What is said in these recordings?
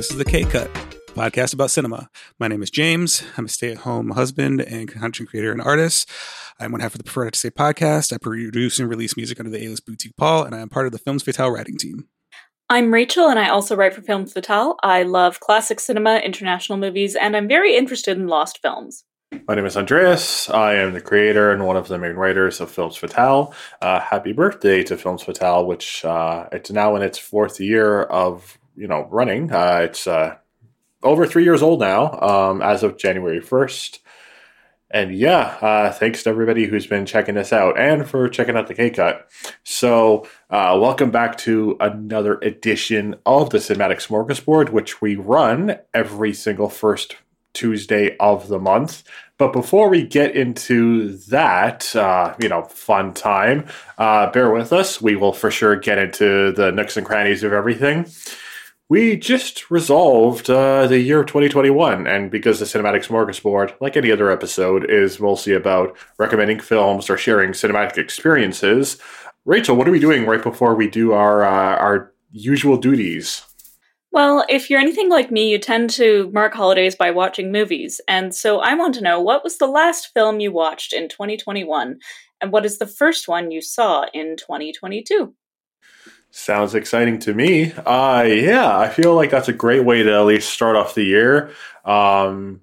Cut, and this is the K Cut podcast about cinema. My name is James. I'm a stay at home husband and content creator and artist. I'm one half of the Prefer to Say podcast. I produce and release music under the A-list Boutique Paul, and I am part of the Films Fatale writing team. I'm Rachael, and I also write for Films Fatale. I love classic cinema, international movies, and I'm very interested in lost films. My name is Andreas. I am the creator and one of the main writers of Films Fatale. Uh, happy birthday to Films Fatale, which uh, it's now in its fourth year of you know running. Uh, it's uh, over three years old now, um, as of January first. And yeah, uh, thanks to everybody who's been checking us out and for checking out the K Cut. So, uh, welcome back to another edition of the Cinematic Smorgasbord, which we run every single first Tuesday of the month. But before we get into that, uh, you know, fun time, uh, bear with us. We will for sure get into the nooks and crannies of everything we just resolved uh, the year 2021, and because the Cinematic Smorgasbord, like any other episode, is mostly about recommending films or sharing cinematic experiences, Rachael, what are we doing right before we do our uh, our usual duties? Well, if you're anything like me, you tend to mark holidays by watching movies, and so I want to know what was the last film you watched in 2021, and what is the first one you saw in 2022? Sounds exciting to me. Uh, yeah, I feel like that's a great way to at least start off the year. Um,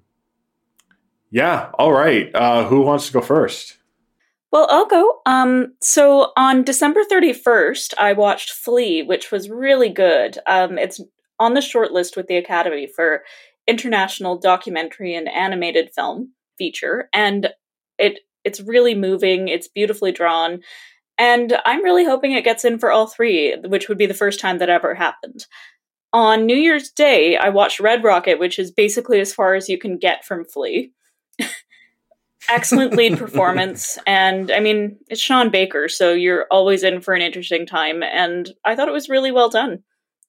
yeah, all right. Uh, who wants to go first? Well, I'll go. Um, so on December 31st, I watched Flee, which was really good. Um, it's on the short list with the Academy for International Documentary and Animated Film feature, and it it's really moving. It's beautifully drawn, and I'm really hoping it gets in for all three, which would be the first time that ever happened. On New Year's Day, I watched Red Rocket, which is basically as far as you can get from Flee. Excellent lead performance, and I mean, it's Sean Baker, so you're always in for an interesting time, and I thought it was really well done.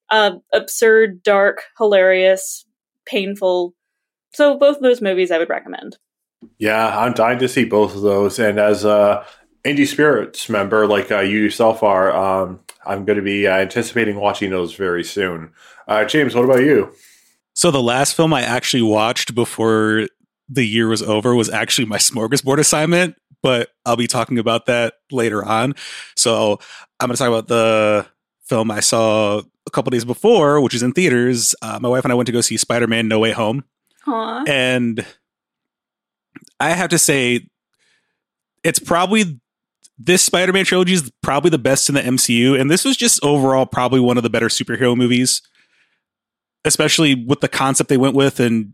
Uh, absurd, dark, hilarious, painful. So, both of those movies I would recommend. Yeah, I'm dying to see both of those. And as a Indie Spirits member, like uh, you yourself are, um, I'm going to be uh, anticipating watching those very soon. Uh, James, what about you? So the last film I actually watched before the year was over was actually my smorgasbord assignment, but I'll be talking about that later on. So I'm going to talk about the film I saw a couple days before, which is in theaters. Uh, my wife and I went to go see Spider Man No Way Home. Aww. And I have to say, it's probably this Spider-Man trilogy is probably the best in the MCU, and this was just overall probably one of the better superhero movies, especially with the concept they went with and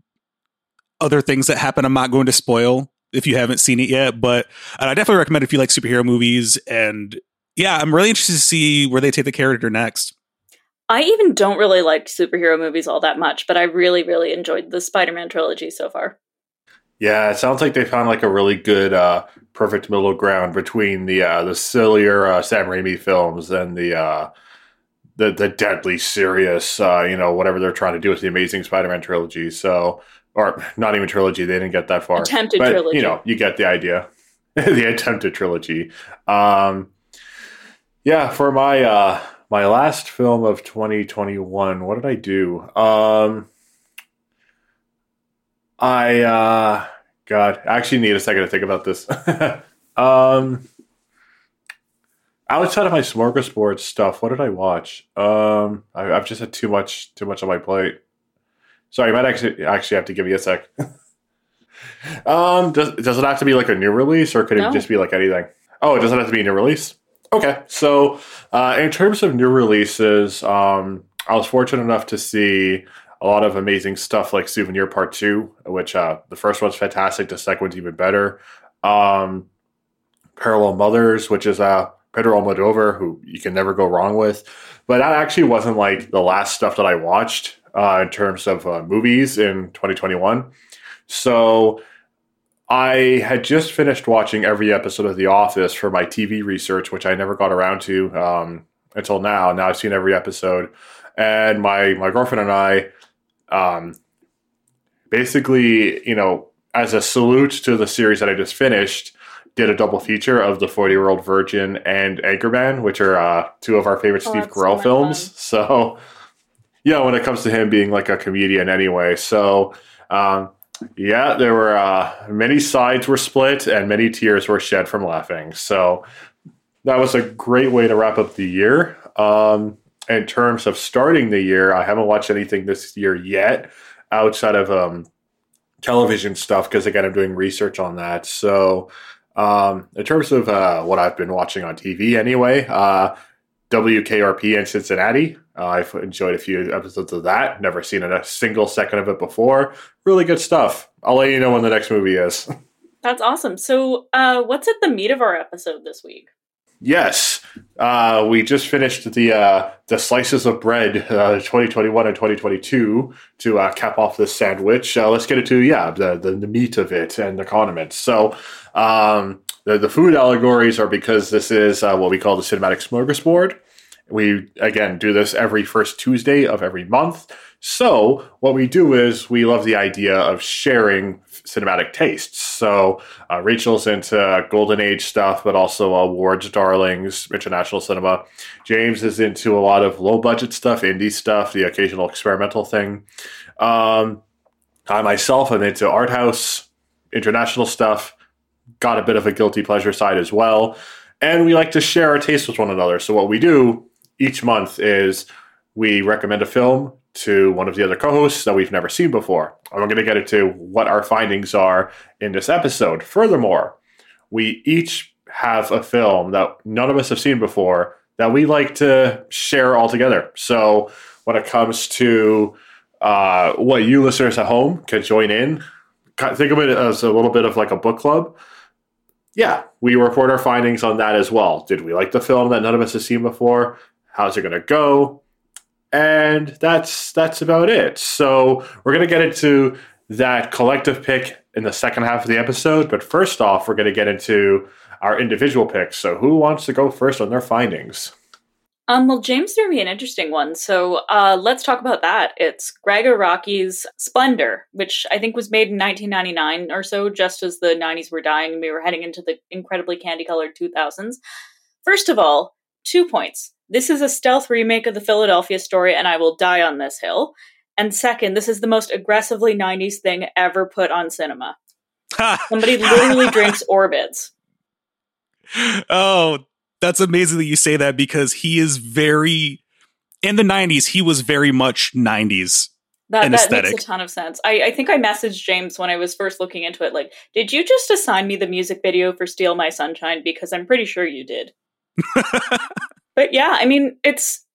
other things that happen. I'm not going to spoil if you haven't seen it yet, but I definitely recommend if you like superhero movies. And yeah, I'm really interested to see where they take the character next. I even don't really like superhero movies all that much, but I really, really enjoyed the Spider-Man trilogy so far. Yeah, it sounds like they found like a really good, uh, perfect middle ground between the uh, the sillier uh, Sam Raimi films and the uh, the the deadly serious, uh, you know, whatever they're trying to do with the Amazing Spider-Man trilogy. So, or not even trilogy, they didn't get that far. Attempted but, trilogy. You know, you get the idea. the attempted trilogy. Um, yeah, for my uh, my last film of 2021, what did I do? Um, I uh God, I actually need a second to think about this. um outside of my smorgasbord stuff, what did I watch? Um I, have just had too much too much on my plate. Sorry, you might actually actually have to give me a sec. um does does it have to be like a new release or could no. it just be like anything? Oh, it doesn't have to be a new release? Okay. So uh in terms of new releases, um I was fortunate enough to see a lot of amazing stuff like Souvenir Part Two, which uh, the first one's fantastic. The second one's even better. Um, Parallel Mothers, which is uh, Pedro Almodovar, who you can never go wrong with. But that actually wasn't like the last stuff that I watched uh, in terms of uh, movies in 2021. So I had just finished watching every episode of The Office for my TV research, which I never got around to um, until now. Now I've seen every episode, and my my girlfriend and I um, basically, you know, as a salute to the series that I just finished, did a double feature of the 40 Year Old Virgin and Anchorman, which are uh, two of our favorite oh, Steve Carell so films. Fun. So, yeah, when it comes to him being like a comedian anyway. So, um, yeah, there were uh, many sides were split and many tears were shed from laughing. So that was a great way to wrap up the year. Um, in terms of starting the year, I haven't watched anything this year yet outside of um, television stuff because again, I'm doing research on that. So, um, in terms of uh, what I've been watching on TV, anyway, uh, WKRP in Cincinnati. Uh, I've enjoyed a few episodes of that. Never seen a single second of it before. Really good stuff. I'll let you know when the next movie is. That's awesome. So, uh, what's at the meat of our episode this week? Yes, uh, we just finished the uh, the slices of bread, uh, 2021 and 2022, to uh, cap off this sandwich. Uh, let's get into yeah the, the, the meat of it and the condiments. So um, the the food allegories are because this is uh, what we call the cinematic smorgasbord. We again do this every first Tuesday of every month. So what we do is we love the idea of sharing cinematic tastes. So uh, Rachael's into golden age stuff, but also awards darlings, international cinema. James is into a lot of low budget stuff, indie stuff, the occasional experimental thing. Um, I myself am into art house, international stuff. Got a bit of a guilty pleasure side as well. And we like to share our tastes with one another. So what we do each month is we recommend a film to one of the other co-hosts that we've never seen before. And we're going to get into what our findings are in this episode. Furthermore, we each have a film that none of us have seen before that we like to share all together. So when it comes to uh, what you listeners at home can join in, think of it as a little bit of like a book club. Yeah, we report our findings on that as well. Did we like the film that none of us have seen before? How's it going to go? And that's that's about it. So we're gonna get into that collective pick in the second half of the episode. But first off, we're gonna get into our individual picks. So who wants to go first on their findings? Um, well, James threw me an interesting one, so uh, let's talk about that. It's Gregg Araki's Splendor, which I think was made in 1999 or so, just as the 90s were dying and we were heading into the incredibly candy-colored 2000s. First of all, two points. This is a stealth remake of the Philadelphia story, and I will die on this hill. And second, this is the most aggressively 90s thing ever put on cinema. Somebody literally drinks Orbitz. Oh, that's amazing that you say that because he is very in the 90s, he was very much 90s. That, that makes a ton of sense. I, I think I messaged James when I was first looking into it, like, did you just assign me the music video for Steal My Sunshine? Because I'm pretty sure you did. but yeah, I mean, it's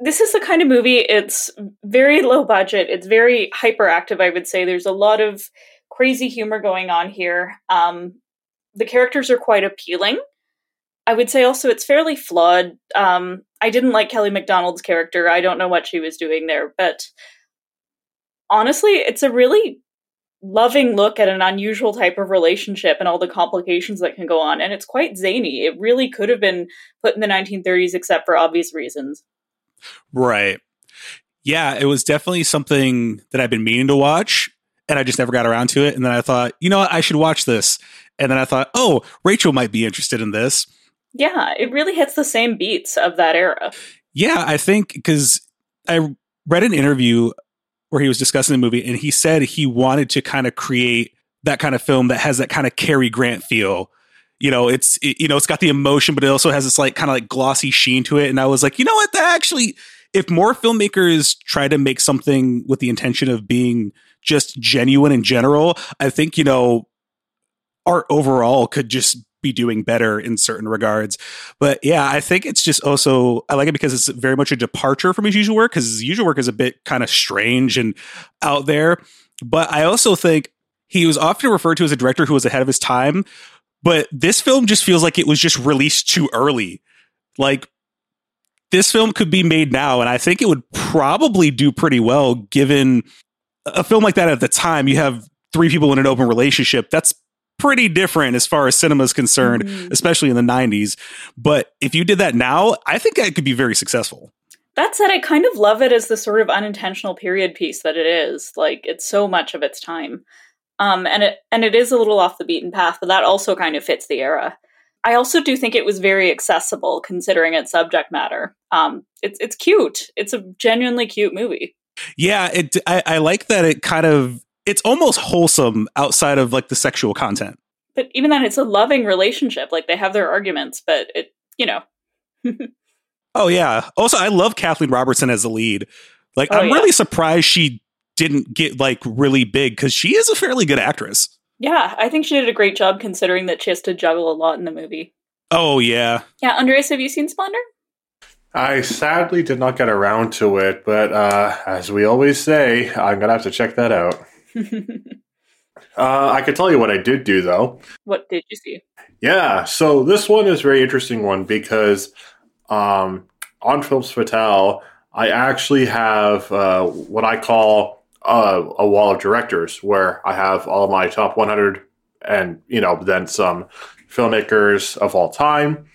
this is the kind of movie. It's very low budget. It's very hyperactive. I would say there's a lot of crazy humor going on here. Um, the characters are quite appealing. I would say also it's fairly flawed. Um, I didn't like Kelly Macdonald's character. I don't know what she was doing there, but honestly, it's a really loving look at an unusual type of relationship and all the complications that can go on. And it's quite zany. It really could have been put in the 1930s, except for obvious reasons. Right. Yeah, it was definitely something that I've been meaning to watch, and I just never got around to it. And then I thought, you know what, I should watch this. And then I thought, oh, Rachael might be interested in this. Yeah, it really hits the same beats of that era. Yeah, I think because I read an interview where he was discussing the movie and he said he wanted to kind of create that kind of film that has that kind of Cary Grant feel. You know, it's it, you know, it's got the emotion, but it also has this like kind of like glossy sheen to it. And I was like, you know what? That actually, if more filmmakers try to make something with the intention of being just genuine in general, I think you know, art overall could just be doing better in certain regards. But yeah, I think it's just also I like it because it's very much a departure from his usual work because his usual work is a bit kind of strange and out there. But I also think he was often referred to as a director who was ahead of his time. But this film just feels like it was just released too early. Like this film could be made now, and I think it would probably do pretty well given a film like that at the time. You have three people in an open relationship. That's pretty different as far as cinema is concerned, mm-hmm. especially in the 90s. But if you did that now, I think it could be very successful. That said, I kind of love it as the sort of unintentional period piece that it is. Like it's so much of its time. Um, and it and it is a little off the beaten path, but that also kind of fits the era. I also do think it was very accessible considering its subject matter. Um, it's it's cute. It's a genuinely cute movie. Yeah, it. I, I like that. It kind of it's almost wholesome outside of like the sexual content. But even then, it's a loving relationship. Like they have their arguments, but it you know. oh yeah. Also, I love Kathleen Robertson as the lead. Like Oh, I'm yeah. really surprised she didn't get like really big because she is a fairly good actress. Yeah, I think she did a great job considering that she has to juggle a lot in the movie. Oh yeah. Yeah, Andreas, have you seen Splendor? I sadly did not get around to it, but uh, as we always say, I'm gonna have to check that out. Uh, I can tell you what I did do though. what did you see? Yeah, so this one is a very interesting one because um, on Films Fatale, I actually have uh, what I call uh, a wall of directors, where I have all my top 100 and you know then some filmmakers of all time.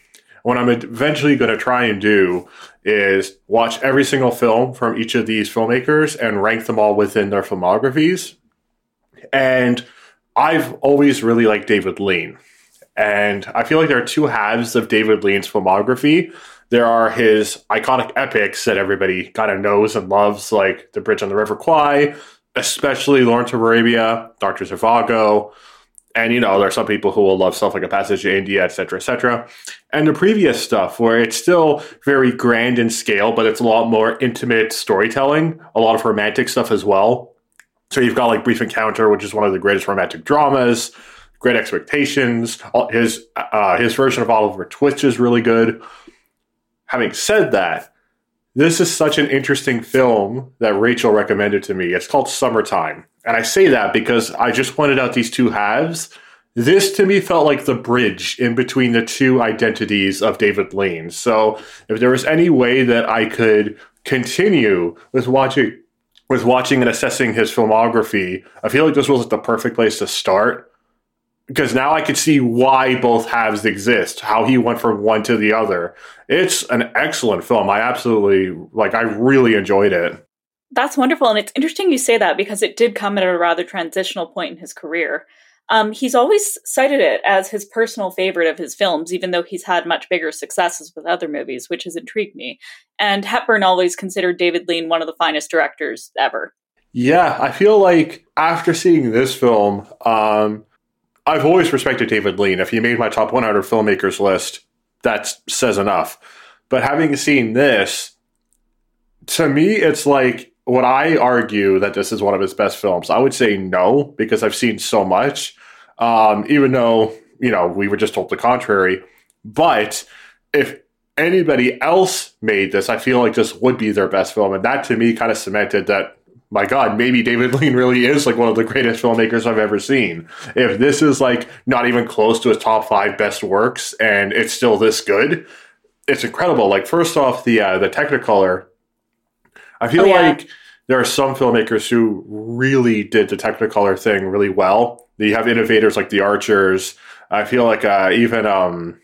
What I'm eventually going to try and do is watch every single film from each of these filmmakers and rank them all within their filmographies. And I've always really liked David Lean. And I feel like there are two halves of David Lean's filmography. There are his iconic epics that everybody kind of knows and loves, like The Bridge on the River Kwai, especially Lawrence of Arabia, Dr. Zhivago. And, you know, there are some people who will love stuff like A Passage to India, et cetera, et cetera. And the previous stuff, where it's still very grand in scale, but it's a lot more intimate storytelling, a lot of romantic stuff as well. So you've got like Brief Encounter, which is one of the greatest romantic dramas. Great Expectations. His uh, his version of Oliver Twist is really good. Having said that, this is such an interesting film that Rachael recommended to me. It's called Summertime, and I say that because I just pointed out these two halves. This to me felt like the bridge in between the two identities of David Lean. So if there was any way that I could continue with watching with watching and assessing his filmography, I feel like this was the perfect place to start because now I could see why both halves exist, how he went from one to the other. It's an excellent film. I absolutely like. I really enjoyed it. That's wonderful. And it's interesting you say that because it did come at a rather transitional point in his career. Um, he's always cited it as his personal favorite of his films, even though he's had much bigger successes with other movies, which has intrigued me. And Hepburn always considered David Lean one of the finest directors ever. Yeah, I feel like after seeing this film, um, I've always respected David Lean. If he made my top 100 filmmakers list, that says enough. But having seen this, to me, it's like would I argue that this is one of his best films? I would say no because I've seen so much. Um, even though you know we were just told the contrary. But if anybody else made this, I feel like this would be their best film, and that to me kind of cemented that. My God, maybe David Lean really is like one of the greatest filmmakers I've ever seen. If this is like not even close to his top five best works, and it's still this good, it's incredible. Like first off, the uh, the Technicolor. I feel Oh, yeah. like there are some filmmakers who really did the Technicolor thing really well. You have innovators like the Archers. I feel like uh, even um,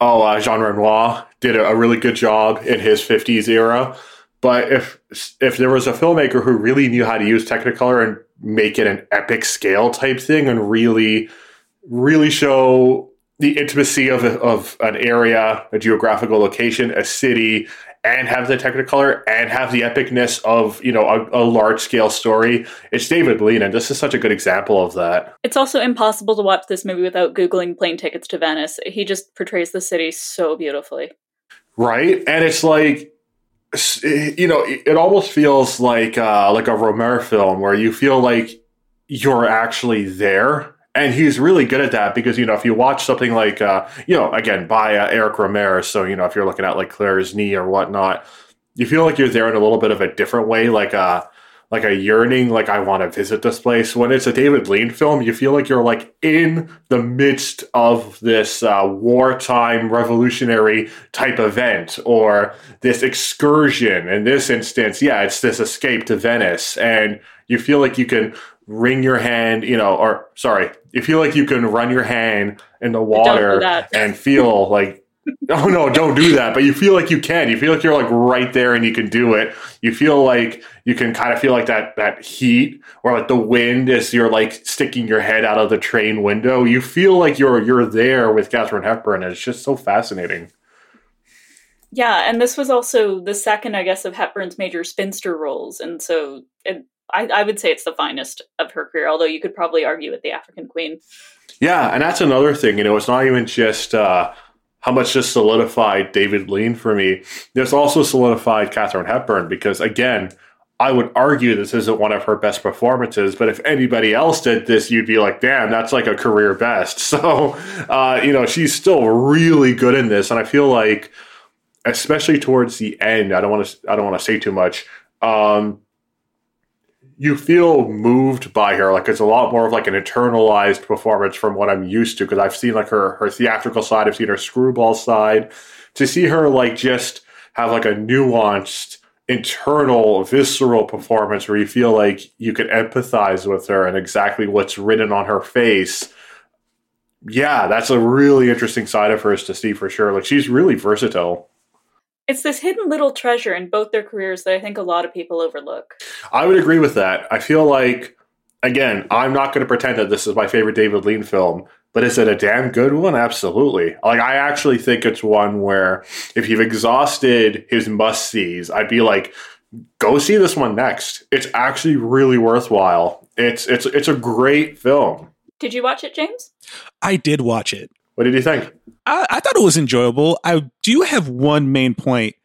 oh uh, Jean Renoir did a, a really good job in his '50s era. But if if there was a filmmaker who really knew how to use Technicolor and make it an epic scale type thing and really really show the intimacy of, of an area, a geographical location, a city, and have the Technicolor and have the epicness of you know a, a large scale story. It's David Lean, and this is such a good example of that. It's also impossible to watch this movie without Googling plane tickets to Venice. He just portrays the city so beautifully. right? And it's like, you know, it it almost feels like uh, like a Rohmer film where you feel like you're actually there. And he's really good at that because you know if you watch something like uh, you know again by uh, Eric Rohmer, so you know if you're looking at like Claire's knee or whatnot, you feel like you're there in a little bit of a different way, like a like a yearning, like I want to visit this place. When it's a David Lean film, you feel like you're like in the midst of this uh, wartime revolutionary type event or this excursion. In this instance, yeah, it's this escape to Venice, and you feel like you can wring your hand, you know, or sorry, you feel like you can run your hand in the water that. and feel like oh no, don't do that. But you feel like you can. You feel like you're like right there and you can do it. You feel like you can kind of feel like that that heat or like the wind as you're like sticking your head out of the train window. You feel like you're you're there with Katharine Hepburn, and it's just so fascinating. Yeah, and this was also the second, I guess, of Hepburn's major spinster roles, and so it, I, I would say it's the finest of her career. Although you could probably argue with the African Queen. Yeah, and that's another thing. You know, it's not even just uh, how much just solidified David Lean for me. This also solidified Katharine Hepburn because, again, I would argue this isn't one of her best performances. But if anybody else did this, you'd be like, "Damn, that's like a career best." So, uh, you know, she's still really good in this, and I feel like especially towards the end. I don't want to. I don't want to say too much. Um, you feel moved by her, like it's a lot more of like an internalized performance from what I'm used to. Because I've seen like her her theatrical side, I've seen her screwball side. To see her like just have like a nuanced, internal, visceral performance where you feel like you can empathize with her and exactly what's written on her face yeah, that's a really interesting side of hers to see for sure. Like she's really versatile. It's this hidden little treasure in both their careers that I think a lot of people overlook. I would agree with that. I feel like, again, I'm not going to pretend that this is my favorite David Lean film, but is it a damn good one? Absolutely. Like, I actually think it's one where if you've exhausted his must sees, I'd be like, go see this one next. It's actually really worthwhile. It's it's it's a great film. Did you watch it, James? I did watch it. What did you think? I, I thought it was enjoyable. I do have one main point.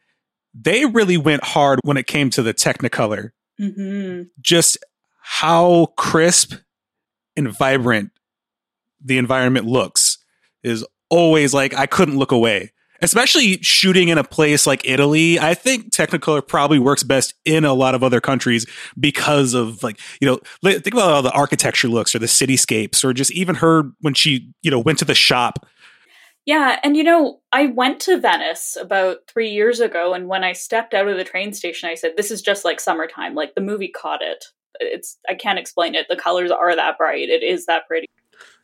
They really went hard when it came to the Technicolor. Mm-hmm. Just how crisp and vibrant the environment looks is always like I couldn't look away. Especially shooting in a place like Italy, I think Technicolor probably works best in a lot of other countries because of like you know think about how the architecture looks or the cityscapes or just even her when she you know went to the shop yeah, and you know, I went to Venice about three years ago, and when I stepped out of the train station, I said, "This is just like summertime." Like the movie caught it. It's I can't explain it. The colors are that bright. It is that pretty.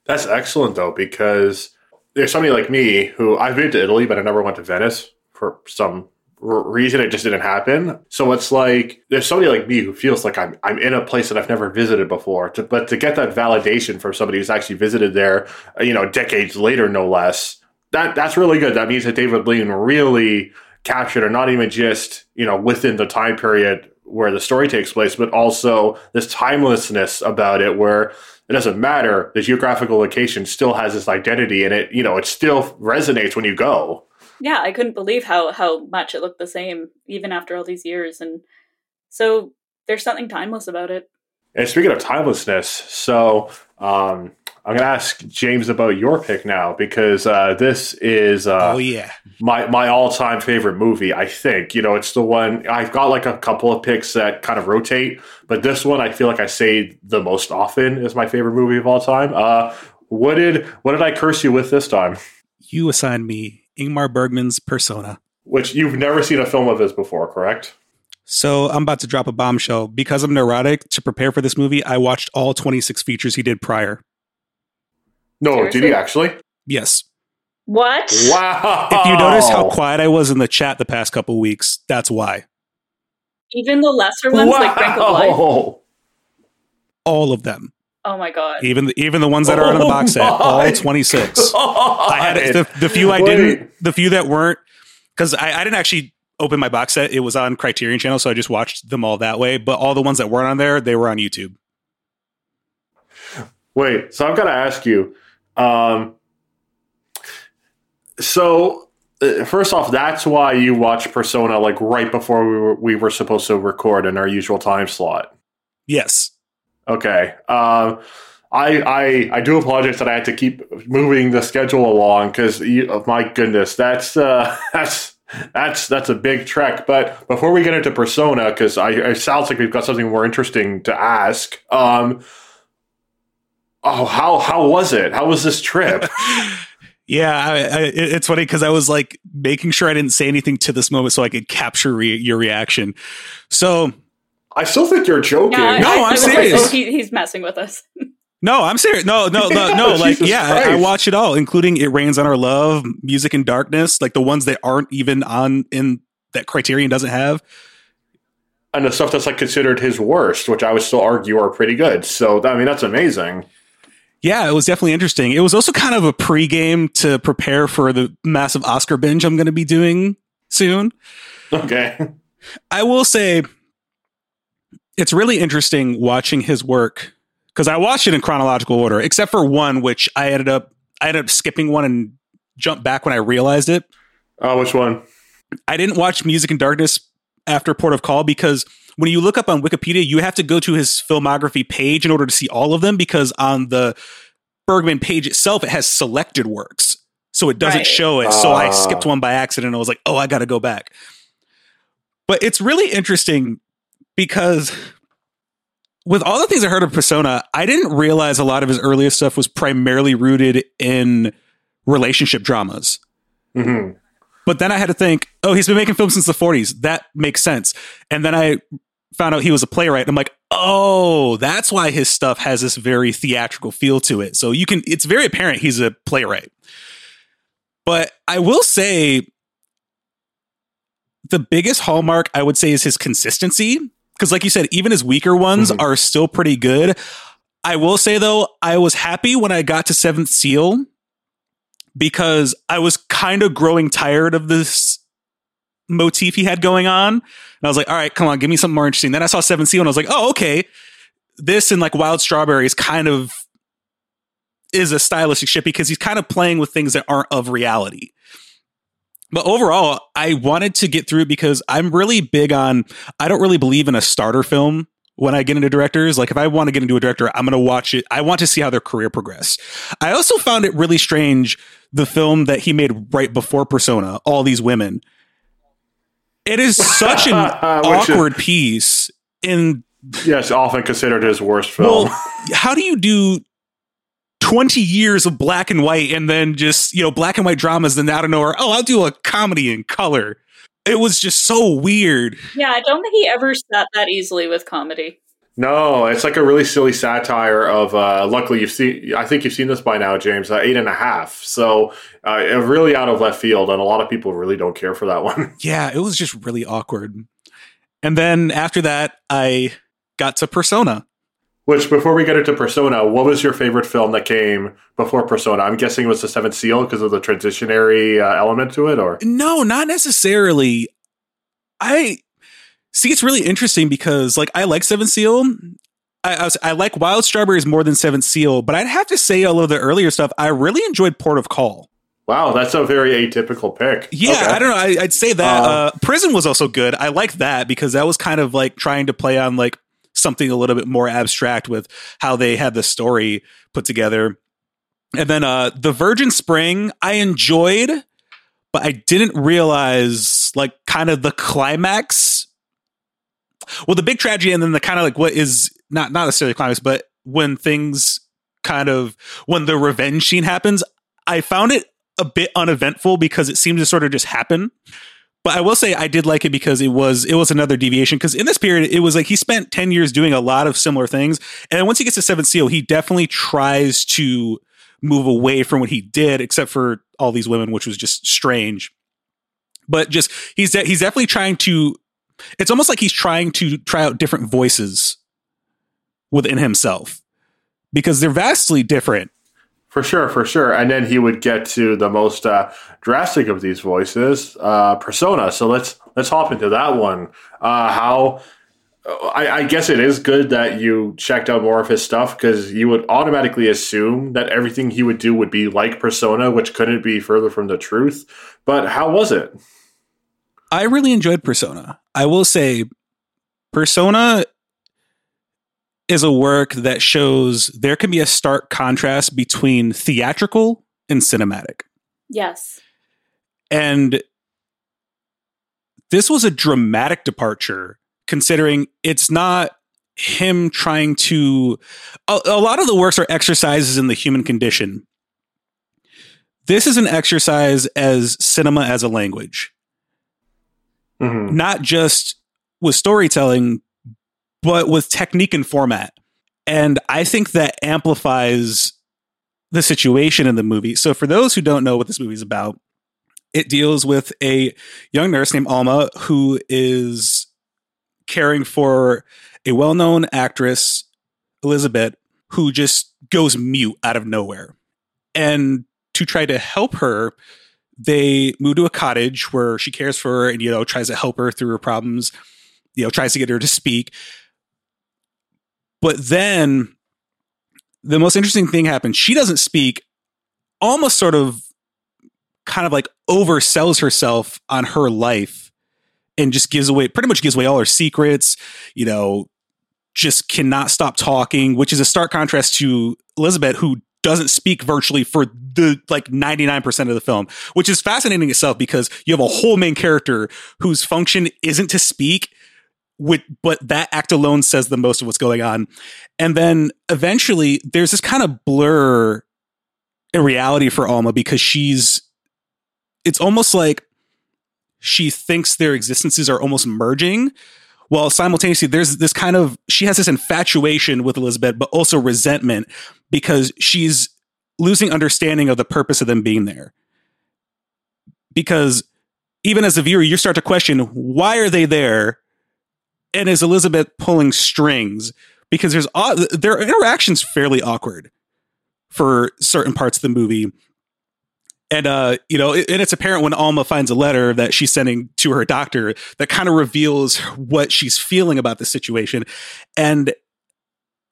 That's excellent though, because there's somebody like me who I've been to Italy, but I never went to Venice for some reason. It just didn't happen. So it's like there's somebody like me who feels like I'm I'm in a place that I've never visited before. To, but to get that validation from somebody who's actually visited there, you know, decades later, no less that that's really good. That means that David Lean really captured, or not even just you know within the time period where the story takes place, but also this timelessness about it, where it doesn't matter. The geographical location still has this identity, and it you know it still resonates when you go. Yeah, I couldn't believe how how much it looked the same even after all these years, and so there's something timeless about it. And speaking of timelessness, so um, I'm going to ask James about your pick now because uh, this is uh, oh yeah my my all time favorite movie. I think you know it's the one I've got like a couple of picks that kind of rotate, but this one I feel like I say the most often is my favorite movie of all time. Uh, what did what did I curse you with this time? You assigned me Ingmar Bergman's Persona, which you've never seen a film of his before, correct? So I'm about to drop a bombshell. Because I'm neurotic, to prepare for this movie, I watched all 26 features he did prior. No, Seriously? did he actually? Yes. What? Wow. If you notice how quiet I was in the chat the past couple weeks, that's why. Even the lesser ones, wow. like Brink of Life? All of them. Oh my god! Even the, even the ones that are on the box set, oh all twenty six. I had the, the few I Wait. didn't, the few that weren't, because I, I didn't actually open my box set. It was on Criterion Channel, so I just watched them all that way. But all the ones that weren't on there, they were on YouTube. Wait, so I've got to ask you. Um, so uh, first off, that's why you watch Persona like right before we were we were supposed to record in our usual time slot. Yes. Okay. Um, I, I I do apologize that I had to keep moving the schedule along because my goodness, that's uh, that's that's that's a big trek. But before we get into Persona, because I it sounds like we've got something more interesting to ask. Um, oh, how how was it? How was this trip? yeah, I, I, it's funny because I was like making sure I didn't say anything to this moment so I could capture re- your reaction. So I still think you're joking. No, no I, am serious. Like, oh, he, he's messing with us. No, I'm serious. No, no, no, no. like, Jesus yeah, I, I watch it all, including It Rains on Our Love, Music in Darkness, like the ones that aren't even on in that Criterion doesn't have. and the stuff that's like considered his worst, which I would still argue are pretty good. So I mean, that's amazing. Yeah, it was definitely interesting. It was also kind of a pregame to prepare for the massive Oscar binge I'm going to be doing soon. Okay. I will say it's really interesting watching his work because I watched it in chronological order, except for one, which I ended up I ended up skipping one and jumped back when I realized it. Oh, which one? I didn't watch Music in Darkness after Port of Call because when you look up on Wikipedia, you have to go to his filmography page in order to see all of them because on the Bergman page itself, it has selected works. So it doesn't Right. show it. So I Ah. skipped one by accident. I was like, oh, I got to go back. But it's really interesting because with all the things I heard of Persona, I didn't realize a lot of his earliest stuff was primarily rooted in relationship dramas. hmm But then I had to think, oh, he's been making films since the 40s. That makes sense. And then I found out he was a playwright. I'm like, oh, that's why his stuff has this very theatrical feel to it. So you can, it's very apparent he's a playwright. But I will say the biggest hallmark I would say is his consistency. Because, like you said, even his weaker ones Mhm. are still pretty good. I will say, though, I was happy when I got to Seventh Seal because I was kind of growing tired of this motif he had going on. And I was like, all right, come on, give me something more interesting. Then I saw Seven Seal and I was like, oh, okay. This and like Wild Strawberries kind of is a stylistic shift because he's kind of playing with things that aren't of reality. But overall, I wanted to get through it because I'm really big on, I don't really believe in a starter film when I get into directors. Like if I want to get into a director, I'm going to watch it. I want to see how their career progress. I also found it really strange the film that he made right before Persona, All These Women. It is such an is- awkward piece in Yes, often considered his worst film. well, how do you do 20 years of black and white and then just, you know, black and white dramas, then out of nowhere, oh, I'll do a comedy in color. It was just so weird. Yeah, I don't think he ever sat that easily with comedy. no, it's like a really silly satire of. Uh, luckily, you've seen. I think you've seen this by now, James. Uh, eight and a half. So, uh, really out of left field, and a lot of people really don't care for that one. Yeah, it was just really awkward. And then after that, I got to Persona. Which, before we get into Persona, what was your favorite film that came before Persona? I'm guessing it was The Seventh Seal because of the transitionary uh, element to it, or No, not necessarily. I see. It's really interesting because, like, I like Seven Seal. I, I, was, I like Wild Strawberries more than Seven Seal, but I'd have to say, all of the earlier stuff, I really enjoyed Port of Call. wow, that's a very atypical pick. Yeah, Okay. I don't know. I, I'd say that Um, uh, Prison was also good. I liked that because that was kind of like trying to play on like something a little bit more abstract with how they had the story put together. And then uh, the Virgin Spring, I enjoyed, but I didn't realize like kind of the climax. Well, the big tragedy, and then the kind of like what is not not necessarily climax, but when things kind of when the revenge scene happens, I found it a bit uneventful because it seemed to sort of just happen. But I will say I did like it because it was it was another deviation because in this period it was like he spent 10 years doing a lot of similar things and once he gets to 7th seal he definitely tries to move away from what he did except for all these women which was just strange. But just he's de- he's definitely trying to it's almost like he's trying to try out different voices within himself because they're vastly different. For sure, for sure. And then he would get to the most uh, drastic of these voices, uh, persona. So let's let's hop into that one. Uh, how I, I guess it is good that you checked out more of his stuff because you would automatically assume that everything he would do would be like persona, which couldn't be further from the truth. But how was it? I really enjoyed Persona. I will say, Persona is a work that shows there can be a stark contrast between theatrical and cinematic. Yes. And this was a dramatic departure considering it's not him trying to. A, a lot of the works are exercises in the human condition. This is an exercise as cinema as a language Mhm. not just with storytelling, but with technique and format. And I think that amplifies the situation in the movie. So for those who don't know what this movie is about, it deals with a young nurse named Alma who is caring for a well-known actress, Elizabeth, who just goes mute out of nowhere. And to try to help her, they move to a cottage where she cares for her and you know tries to help her through her problems you know tries to get her to speak but then the most interesting thing happens she doesn't speak almost sort of kind of like oversells herself on her life and just gives away pretty much gives away all her secrets you know just cannot stop talking which is a stark contrast to elizabeth who doesn't speak virtually for the like 99% of the film, which is fascinating itself because you have a whole main character whose function isn't to speak with but that act alone says the most of what's going on. And then eventually there's this kind of blur in reality for Alma because she's it's almost like she thinks their existences are almost merging while simultaneously there's this kind of she has this infatuation with Elizabeth, but also resentment because she's losing understanding of the purpose of them being there. Because even as a viewer, you start to question why are they there, and is Elizabeth pulling strings? Because there's their interactions fairly awkward for certain parts of the movie and uh, you know, and it's apparent when Alma finds a letter that she's sending to her doctor that kind of reveals what she's feeling about the situation, and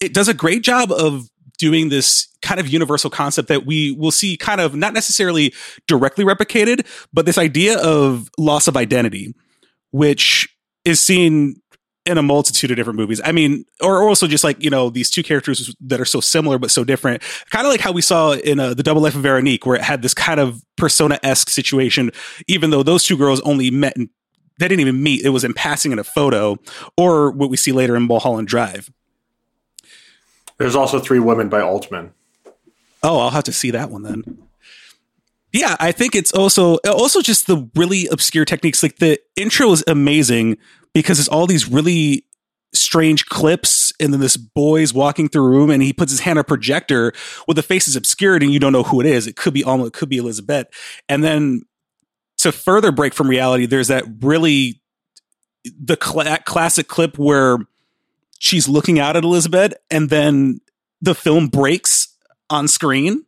it does a great job of doing this kind of universal concept that we will see kind of not necessarily directly replicated, but this idea of loss of identity, which is seen in a multitude of different movies. I mean, or also just like, you know, these two characters that are so similar but so different. Kind of like how we saw in uh, The Double Life of Veronique, where it had this kind of persona esque situation, even though those two girls only met and they didn't even meet. It was in passing in a photo, or what we see later in Mulholland Drive. There's also Three Women by Altman. Oh, I'll have to see that one then. Yeah, I think it's also also just the really obscure techniques. Like the intro is amazing, because it's all these really strange clips and then this boy's walking through a room and he puts his hand on a projector with the face is obscured and you don't know who it is. It could be Alma, it could be Elizabeth. And then to further break from reality, there's that really the cl- classic clip where she's looking out at Elizabeth and then the film breaks on screen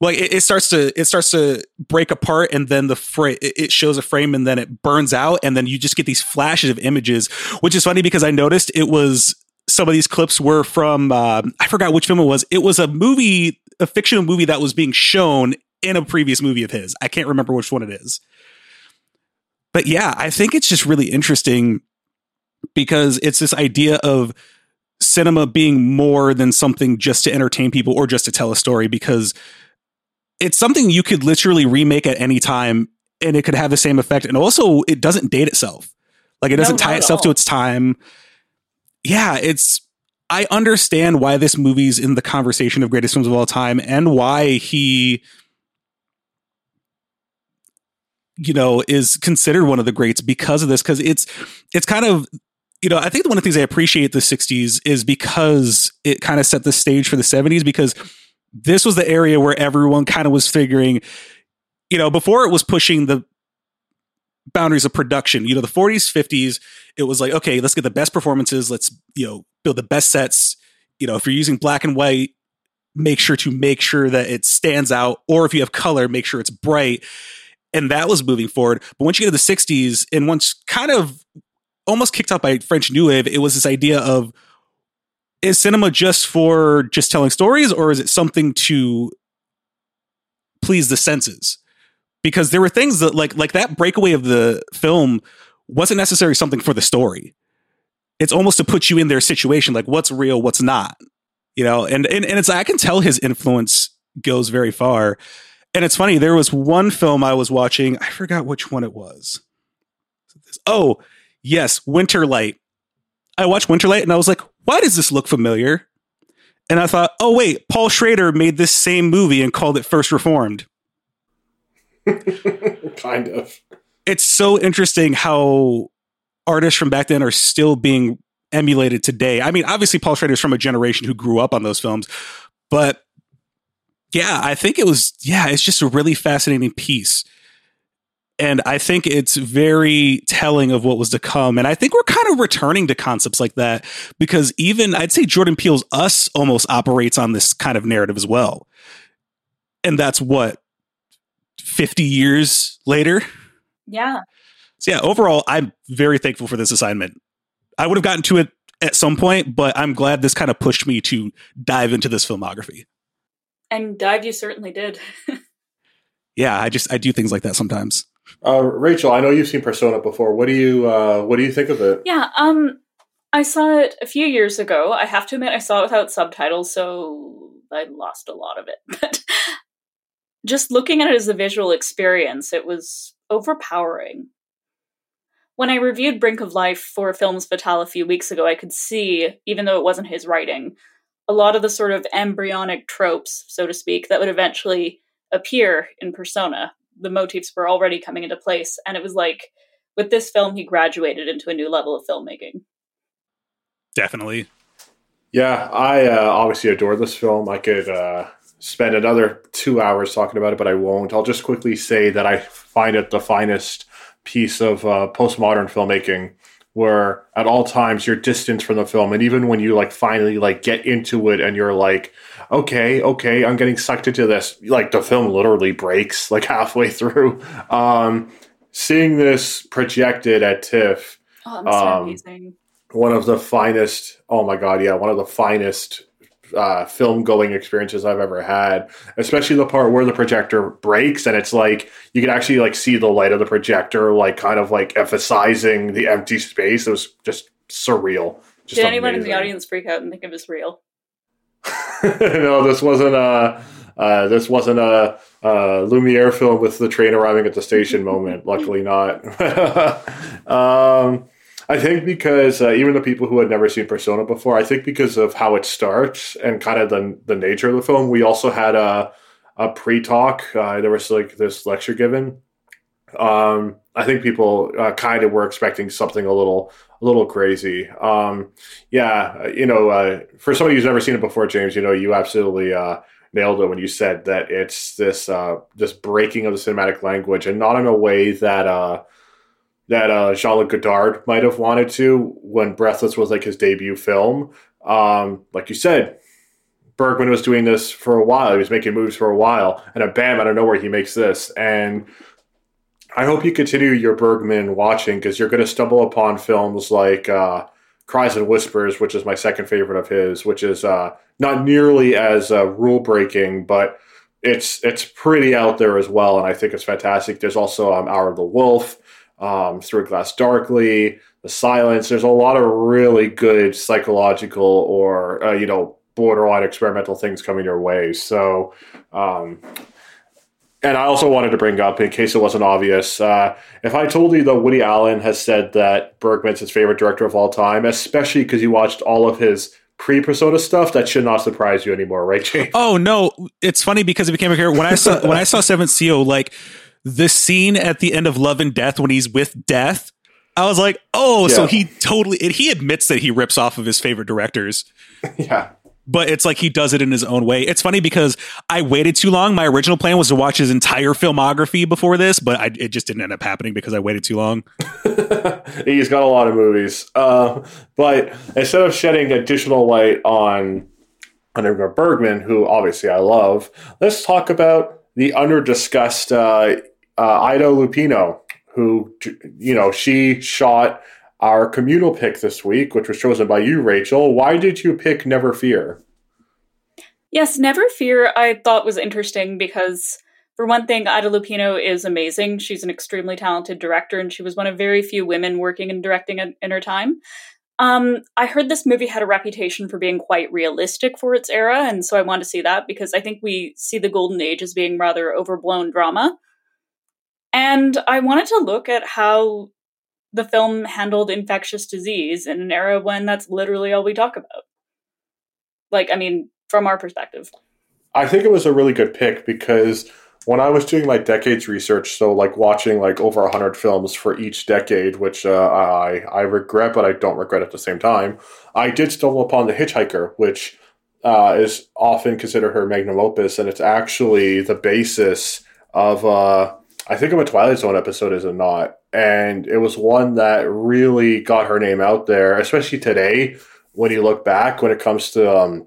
like it, it, starts to it starts to break apart and then the frame it shows a frame and then it burns out and then you just get these flashes of images which is funny because i noticed it was some of these clips were from uh, i forgot which film it was. It was a movie a fictional movie that was being shown in a previous movie of his. I can't remember which one it is. But yeah i think it's just really interesting because it's this idea of cinema being more than something just to entertain people or just to tell a story because it's something you could literally remake at any time and it could have the same effect. And also, it doesn't date itself. Like it doesn't no, tie itself to its time. Yeah, it's. I understand why this movie's in the conversation of greatest films of all time and why he, you know, is considered one of the greats because of this. Because it's it's kind of you know, I think one of the things I appreciate the 60s is because it kind of set the stage for the 70s because this was the area where everyone kind of was figuring, you know, before it was pushing the boundaries of production. You know, the 40s, 50s, it was like, okay, let's get the best performances. Let's, you know, build the best sets. You know, if you're using black and white, make sure to make sure that it stands out. Or if you have color, make sure it's bright. And that was moving forward. But once you get to the 60s, and once kind of almost kicked out by French New Wave, it was this idea of is cinema just for just telling stories or is it something to please the senses? Because there were things that like like that breakaway of the film wasn't necessarily something for the story. It's almost to put you in their situation like what's real what's not you know? And and, and it's i can tell his influence goes very far. And it's funny there was one film i was watching i forgot which one it was. Oh yes winterlight. I watched Winterlight and I was like, why does this look familiar? And I thought, oh wait, Paul Schrader made this same movie and called it First Reformed. kind of. It's so interesting how artists from back then are still being emulated today. I mean, obviously Paul Schrader's from a generation who grew up on those films, but yeah, I think it was yeah, it's just a really fascinating piece. And I think it's very telling of what was to come. And I think we're kind of returning to concepts like that because even I'd say Jordan Peele's Us almost operates on this kind of narrative as well. And that's what 50 years later. Yeah. So yeah, overall, I'm very thankful for this assignment. I would have gotten to it at some point, but I'm glad this kind of pushed me to dive into this filmography. And dive you certainly did. yeah, I just I do things like that sometimes. Uh, Rachael, I know you've seen Persona before. What do you uh, what do you think of it? Yeah, um, I saw it a few years ago. I have to admit, I saw it without subtitles, so I lost a lot of it. But just looking at it as a visual experience, it was overpowering. When I reviewed Brink of Life for Films Fatale a few weeks ago, I could see, even though it wasn't his writing, a lot of the sort of embryonic tropes, so to speak, that would eventually appear in Persona. The motifs were already coming into place, and it was like with this film, he graduated into a new level of filmmaking. Definitely. Yeah, I uh, obviously adore this film. I could uh, spend another two hours talking about it, but I won't. I'll just quickly say that I find it the finest piece of uh, postmodern filmmaking where at all times you're distant from the film and even when you like finally like get into it and you're like okay okay i'm getting sucked into this like the film literally breaks like halfway through um seeing this projected at tiff oh, um, amazing. one of the finest oh my god yeah one of the finest uh, film going experiences I've ever had, especially the part where the projector breaks and it's like you can actually like see the light of the projector, like kind of like emphasizing the empty space. It was just surreal. Just Did anyone in the audience freak out and think it was real? no, this wasn't a. Uh, this wasn't a, a, Lumiere film with the train arriving at the station moment. Luckily, not. um, I think because uh, even the people who had never seen Persona before, I think because of how it starts and kind of the the nature of the film, we also had a a pre talk. Uh, there was like this lecture given. Um, I think people uh, kind of were expecting something a little a little crazy. Um, yeah, you know, uh, for somebody who's never seen it before, James, you know, you absolutely uh, nailed it when you said that it's this uh, this breaking of the cinematic language, and not in a way that that uh, Jean Luc Godard might have wanted to when Breathless was like his debut film. Um, like you said, Bergman was doing this for a while. He was making movies for a while, and a bam, out of nowhere, he makes this. And I hope you continue your Bergman watching because you're going to stumble upon films like uh, Cries and Whispers, which is my second favorite of his, which is uh, not nearly as uh, rule breaking, but it's it's pretty out there as well, and I think it's fantastic. There's also um, Hour of the Wolf um, Through a Glass Darkly, The Silence. There's a lot of really good psychological or, uh, you know, borderline experimental things coming your way. So, um, and I also wanted to bring up, in case it wasn't obvious, uh, if I told you that Woody Allen has said that Bergman's his favorite director of all time, especially because you watched all of his pre-persona stuff, that should not surprise you anymore, right, James? Oh no, it's funny because it became a character when I saw when I saw Seventh Seal, like the scene at the end of Love and Death when he's with Death, I was like, oh, yeah. so he totally he admits that he rips off of his favorite directors. yeah. But it's like he does it in his own way. It's funny because I waited too long. My original plan was to watch his entire filmography before this, but I, it just didn't end up happening because I waited too long. He's got a lot of movies. Uh, but instead of shedding additional light on on Bergman, who obviously I love, let's talk about the under discussed uh, uh, Ida Lupino, who, you know, she shot our communal pick this week, which was chosen by you, Rachael. Why did you pick Never Fear? Yes, Never Fear I thought was interesting because, for one thing, Ida Lupino is amazing. She's an extremely talented director, and she was one of very few women working and directing in her time. Um, I heard this movie had a reputation for being quite realistic for its era, and so I wanted to see that because I think we see the golden age as being rather overblown drama. And I wanted to look at how the film handled infectious disease in an era when that's literally all we talk about. Like, I mean, from our perspective. I think it was a really good pick because when I was doing my decades research, so like watching like over 100 films for each decade, which uh, I, I regret, but I don't regret at the same time, I did stumble upon The Hitchhiker, which uh, is often considered her magnum opus, and it's actually the basis of, uh, I think of a Twilight Zone episode, as a not? And it was one that really got her name out there, especially today when you look back when it comes to um,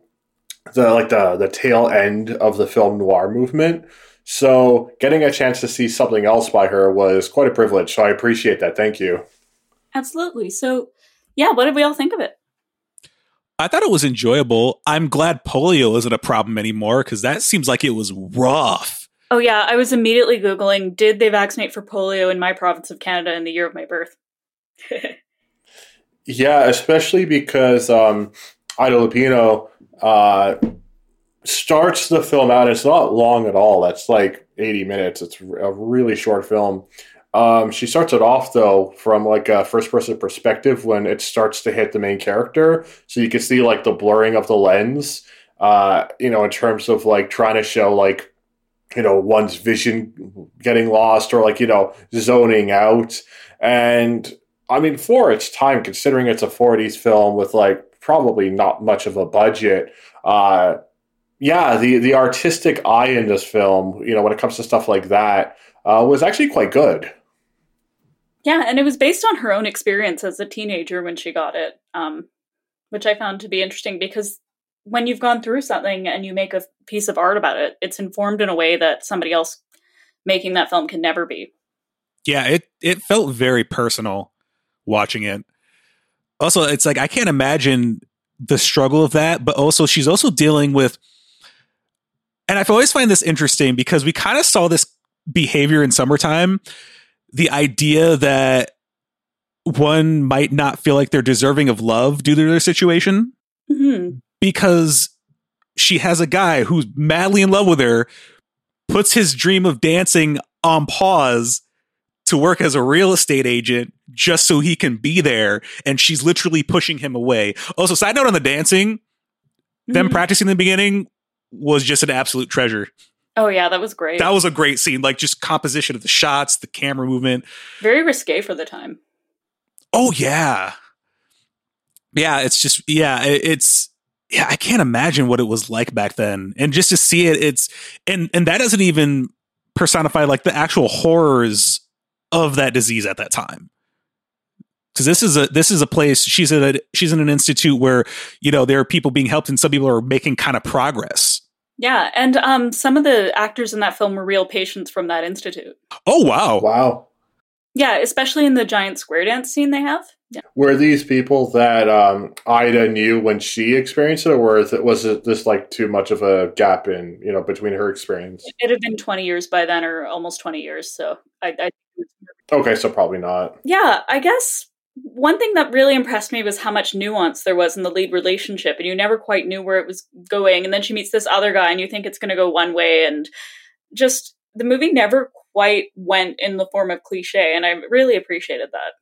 the like the the tail end of the film noir movement so getting a chance to see something else by her was quite a privilege. So I appreciate that. Thank you. Absolutely. So, yeah, what did we all think of it? I thought it was enjoyable. I'm glad polio isn't a problem anymore because that seems like it was rough. Oh, yeah. I was immediately Googling did they vaccinate for polio in my province of Canada in the year of my birth? yeah, especially because um, Ida Lupino uh, starts the film out. It's not long at all. That's like 80 minutes. It's a really short film. Um, she starts it off though from like a first person perspective when it starts to hit the main character, so you can see like the blurring of the lens. Uh, you know, in terms of like trying to show like you know one's vision getting lost or like you know zoning out. And I mean, for its time, considering it's a 40s film with like probably not much of a budget, uh, yeah, the the artistic eye in this film, you know, when it comes to stuff like that, uh, was actually quite good. Yeah, and it was based on her own experience as a teenager when she got it, um, which I found to be interesting because when you've gone through something and you make a piece of art about it, it's informed in a way that somebody else making that film can never be. Yeah, it it felt very personal watching it. Also, it's like I can't imagine the struggle of that, but also she's also dealing with and I've always find this interesting because we kind of saw this behavior in summertime. The idea that one might not feel like they're deserving of love due to their situation mm-hmm. Because she has a guy who's madly in love with her, puts his dream of dancing on pause to work as a real estate agent just so he can be there. And she's literally pushing him away. Also, side note on the dancing, mm-hmm. them practicing in the beginning was just an absolute treasure. Oh yeah, that was great. That was a great scene. Like just composition of the shots, the camera movement. Very risque for the time. Oh yeah. Yeah, it's just yeah, it's yeah, I can't imagine what it was like back then. And just to see it, it's and and that doesn't even personify like the actual horrors of that disease at that time. Because this is a this is a place she's at a, she's in an institute where you know there are people being helped and some people are making kind of progress. Yeah and um some of the actors in that film were real patients from that institute. Oh wow. Wow. Yeah especially in the giant square dance scene they have yeah. Were these people that um, Ida knew when she experienced it, or was it, was it just like too much of a gap in you know between her experience? It had been twenty years by then, or almost twenty years. So I, I okay, so probably not. Yeah, I guess one thing that really impressed me was how much nuance there was in the lead relationship and you never quite knew where it was going and then she meets this other guy and you think it's going to go one way and just the movie never quite went in the form of cliche and i really appreciated that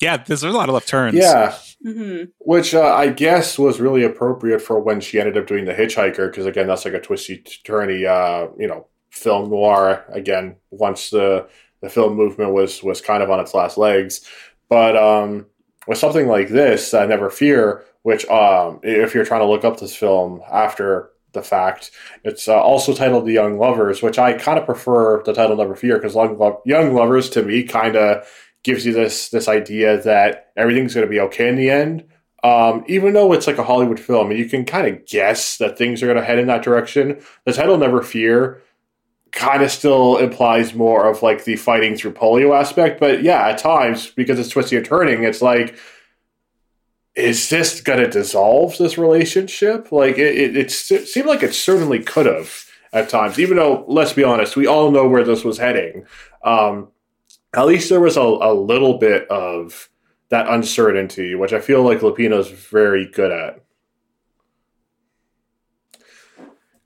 yeah there's a lot of left turns. Yeah. Mm-hmm. which uh, i guess was really appropriate for when she ended up doing the hitchhiker because again that's like a twisty turny uh, you know film noir again once the the film movement was was kind of on its last legs. But um, with something like this, uh, Never Fear, which um, if you're trying to look up this film after the fact, it's uh, also titled The Young Lovers, which I kind of prefer the title Never Fear because Young Lovers to me kind of gives you this this idea that everything's going to be okay in the end. Um, even though it's like a Hollywood film and you can kind of guess that things are going to head in that direction, the title Never Fear kind of still implies more of like the fighting through polio aspect. But yeah, at times because it's twisting and turning, it's like, is this going to dissolve this relationship? Like it, it, it, seemed like it certainly could have at times. Even though, let's be honest, we all know where this was heading. Um, at least there was a, a little bit of that uncertainty, which I feel like Lupino's very good at.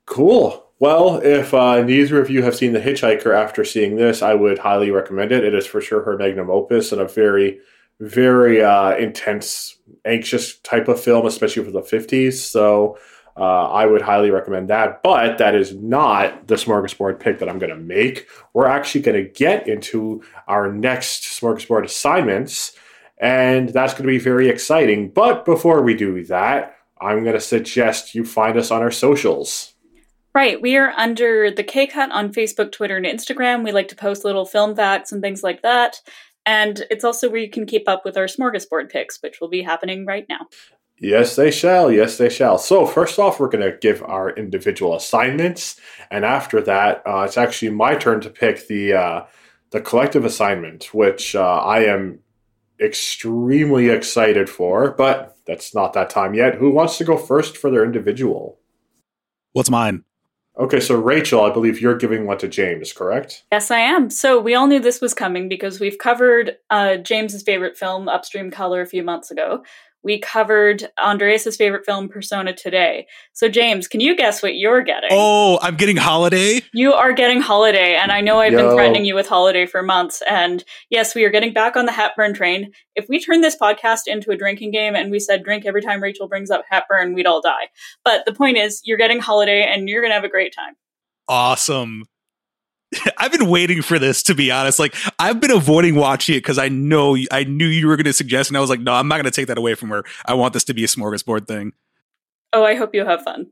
Cool. Well, if uh, neither of you have seen The Hitchhiker after seeing this, I would highly recommend it. It is for sure her magnum opus and a very, very uh, intense, anxious type of film, especially for the 50s. So, uh, I would highly recommend that. But that is not the smorgasbord pick that I'm going to make. We're actually going to get into our next smorgasbord assignments, and that's going to be very exciting. But before we do that, I'm going to suggest you find us on our socials. Right. We are under the K Cut on Facebook, Twitter, and Instagram. We like to post little film facts and things like that. And it's also where you can keep up with our smorgasbord picks, which will be happening right now. Yes, they shall. Yes, they shall. So, first off, we're going to give our individual assignments, and after that, uh, it's actually my turn to pick the uh, the collective assignment, which uh, I am extremely excited for. But that's not that time yet. Who wants to go first for their individual? What's mine? Okay, so Rachael, I believe you're giving one to James, correct? Yes, I am. So we all knew this was coming because we've covered uh, James's favorite film, Upstream Color, a few months ago we covered Andreas's favorite film, Persona, today. So, James, can you guess what you're getting? Oh, I'm getting Holiday. You are getting Holiday, and I know I've Yo. been threatening you with Holiday for months. And yes, we are getting back on the Hepburn train. If we turn this podcast into a drinking game and we said drink every time Rachael brings up Hepburn, we'd all die. But the point is, you're getting Holiday, and you're going to have a great time. Awesome. I've been waiting for this to be honest. Like I've been avoiding watching it because I know I knew you were going to suggest, and I was like, no, I'm not going to take that away from her. I want this to be a smorgasbord thing. Oh, I hope you have fun.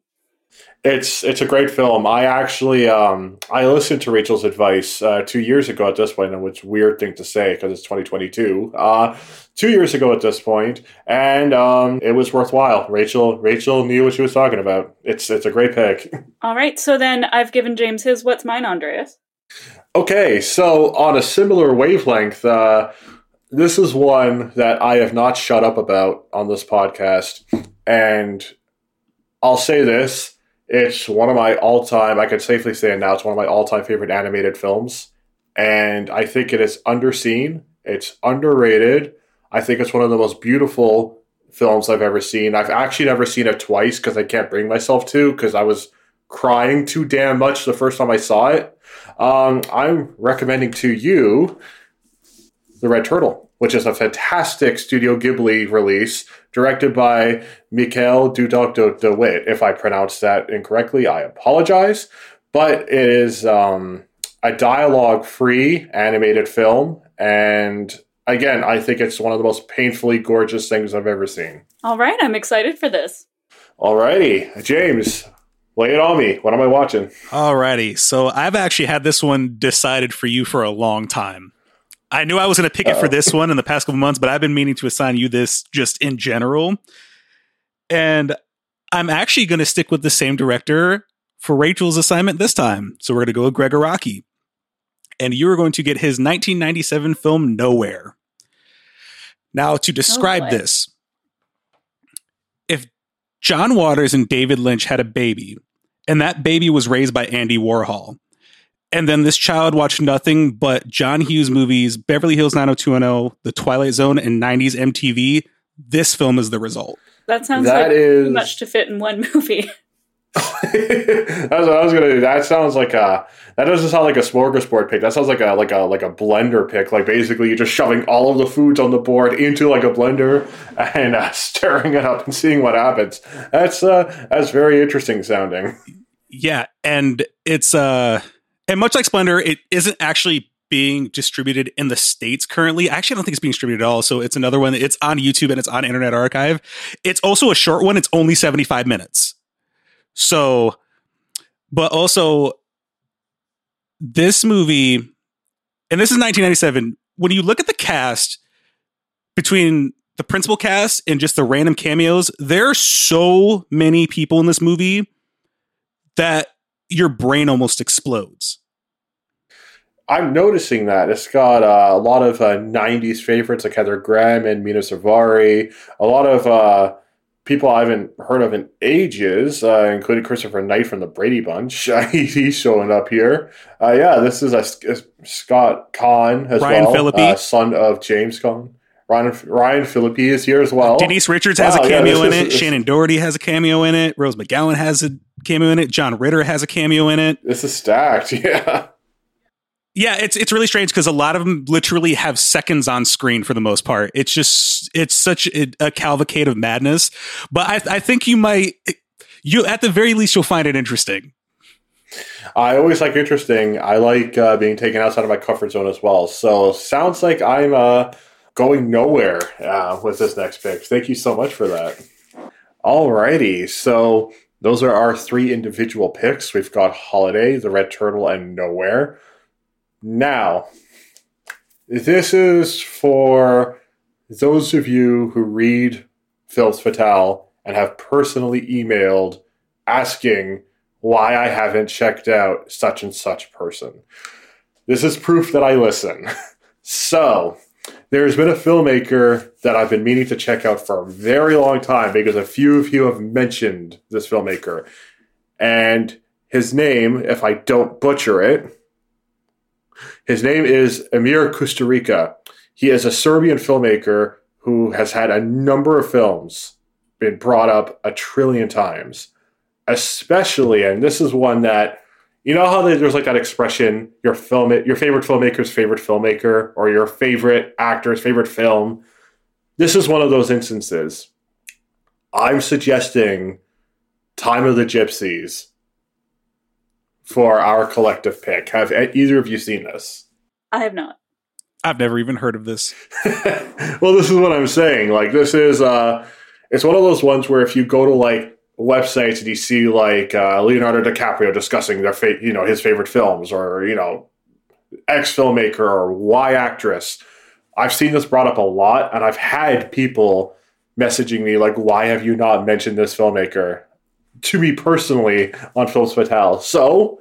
It's it's a great film. I actually um, I listened to Rachael's advice uh, two years ago at this point, and it's weird thing to say because it's 2022. Uh, two years ago at this point, and um, it was worthwhile. Rachael Rachael knew what she was talking about. It's it's a great pick. All right, so then I've given James his. What's mine, Andreas? Okay, so on a similar wavelength, uh, this is one that I have not shut up about on this podcast, and I'll say this: it's one of my all-time. I could safely say it now. It's one of my all-time favorite animated films, and I think it is underseen. It's underrated. I think it's one of the most beautiful films I've ever seen. I've actually never seen it twice because I can't bring myself to because I was crying too damn much the first time I saw it. Um, I'm recommending to you The Red Turtle, which is a fantastic Studio Ghibli release directed by Michael Dudok de, de Wit. If I pronounced that incorrectly, I apologize. But it is um, a dialogue free animated film. And again, I think it's one of the most painfully gorgeous things I've ever seen. All right, I'm excited for this. Alrighty, James, Lay it on me. What am I watching? Alrighty. So I've actually had this one decided for you for a long time. I knew I was going to pick Uh-oh. it for oh. this one in the past couple months, but I've been meaning to assign you this just in general. And I'm actually going to stick with the same director for Rachael's assignment this time. So we're going to go with Gregg Araki. And you are going to get his 1997 film Nowhere. Now, to describe oh this, if John Waters and David Lynch had a baby, and that baby was raised by Andy Warhol. And then this child watched nothing but John Hughes movies, Beverly Hills 90210, The Twilight Zone, and 90s MTV. This film is the result. That sounds that like is... too much to fit in one movie. That's what I was gonna do. That sounds like a that doesn't sound like a smorgasbord pick. That sounds like a like a like a blender pick. Like basically, you're just shoving all of the foods on the board into like a blender and uh, stirring it up and seeing what happens. That's uh that's very interesting sounding. Yeah, and it's uh and much like Splendor, it isn't actually being distributed in the states currently. Actually, I don't think it's being distributed at all. So it's another one. It's on YouTube and it's on Internet Archive. It's also a short one. It's only 75 minutes. So, but also this movie, and this is 1997. When you look at the cast between the principal cast and just the random cameos, there are so many people in this movie that your brain almost explodes. I'm noticing that it's got uh, a lot of uh, '90s favorites like Heather Graham and Mena Suvari. A lot of uh, people I haven't heard of in ages, uh, including Christopher Knight from the Brady Bunch. he's showing up here. Uh, yeah, this is a, a Scott Caan as Ryan well, Phillippe. Uh, son of James Caan. Ryan, Ryan Phillippe is here as well. Denise Richards has wow, a cameo yeah, in it. Is, Shannen Doherty has a cameo in it. Rose McGowan has a cameo in it. John Ritter has a cameo in it. This is stacked. Yeah. Yeah, it's it's really strange because a lot of them literally have seconds on screen for the most part. It's just it's such a, a cavalcade of madness. But I, I think you might you at the very least you'll find it interesting. I always like interesting. I like uh, being taken outside of my comfort zone as well. So sounds like I'm uh, going nowhere uh, with this next pick. Thank you so much for that. Alrighty, so those are our three individual picks. We've got Holiday, The Red Turtle, and Nowhere. Now, this is for those of you who read Films Fatale and have personally emailed asking why I haven't checked out such and such person. This is proof that I listen. so, there's been a filmmaker that I've been meaning to check out for a very long time because a few of you have mentioned this filmmaker. And his name, if I don't butcher it, his name is Emir Kusturica. He is a Serbian filmmaker who has had a number of films been brought up a trillion times. Especially, and this is one that you know how there's like that expression, your film, your favorite filmmaker's favorite filmmaker, or your favorite actor's favorite film. This is one of those instances. I'm suggesting Time of the Gypsies for our collective pick. Have either of you seen this? I have not. I've never even heard of this. well, this is what I'm saying. Like, this is, uh, it's one of those ones where if you go to like websites and you see like uh, Leonardo DiCaprio discussing their fa- you know his favorite films or you know X filmmaker or Y actress. I've seen this brought up a lot, and I've had people messaging me like, "Why have you not mentioned this filmmaker?" To me personally on Films Fatale. So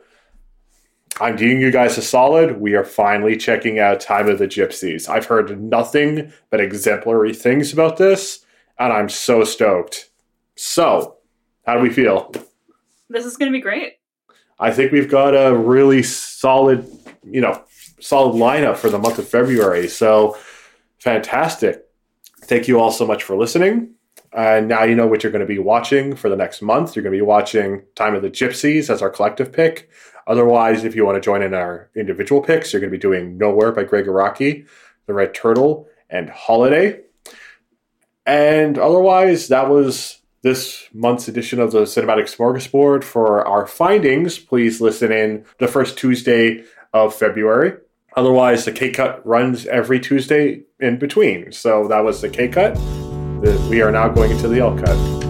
I'm doing you guys a solid. We are finally checking out Time of the Gypsies. I've heard nothing but exemplary things about this, and I'm so stoked. So, how do we feel? This is going to be great. I think we've got a really solid, you know, solid lineup for the month of February. So fantastic. Thank you all so much for listening. And now you know what you're going to be watching for the next month. You're going to be watching Time of the Gypsies as our collective pick. Otherwise, if you want to join in our individual picks, you're going to be doing Nowhere by Gregg Araki, The Red Turtle, and Holiday. And otherwise, that was this month's edition of the Cinematic Smorgasbord. For our findings, please listen in the first Tuesday of February. Otherwise, the K Cut runs every Tuesday in between. So that was the K Cut. We are now going into the L Cut.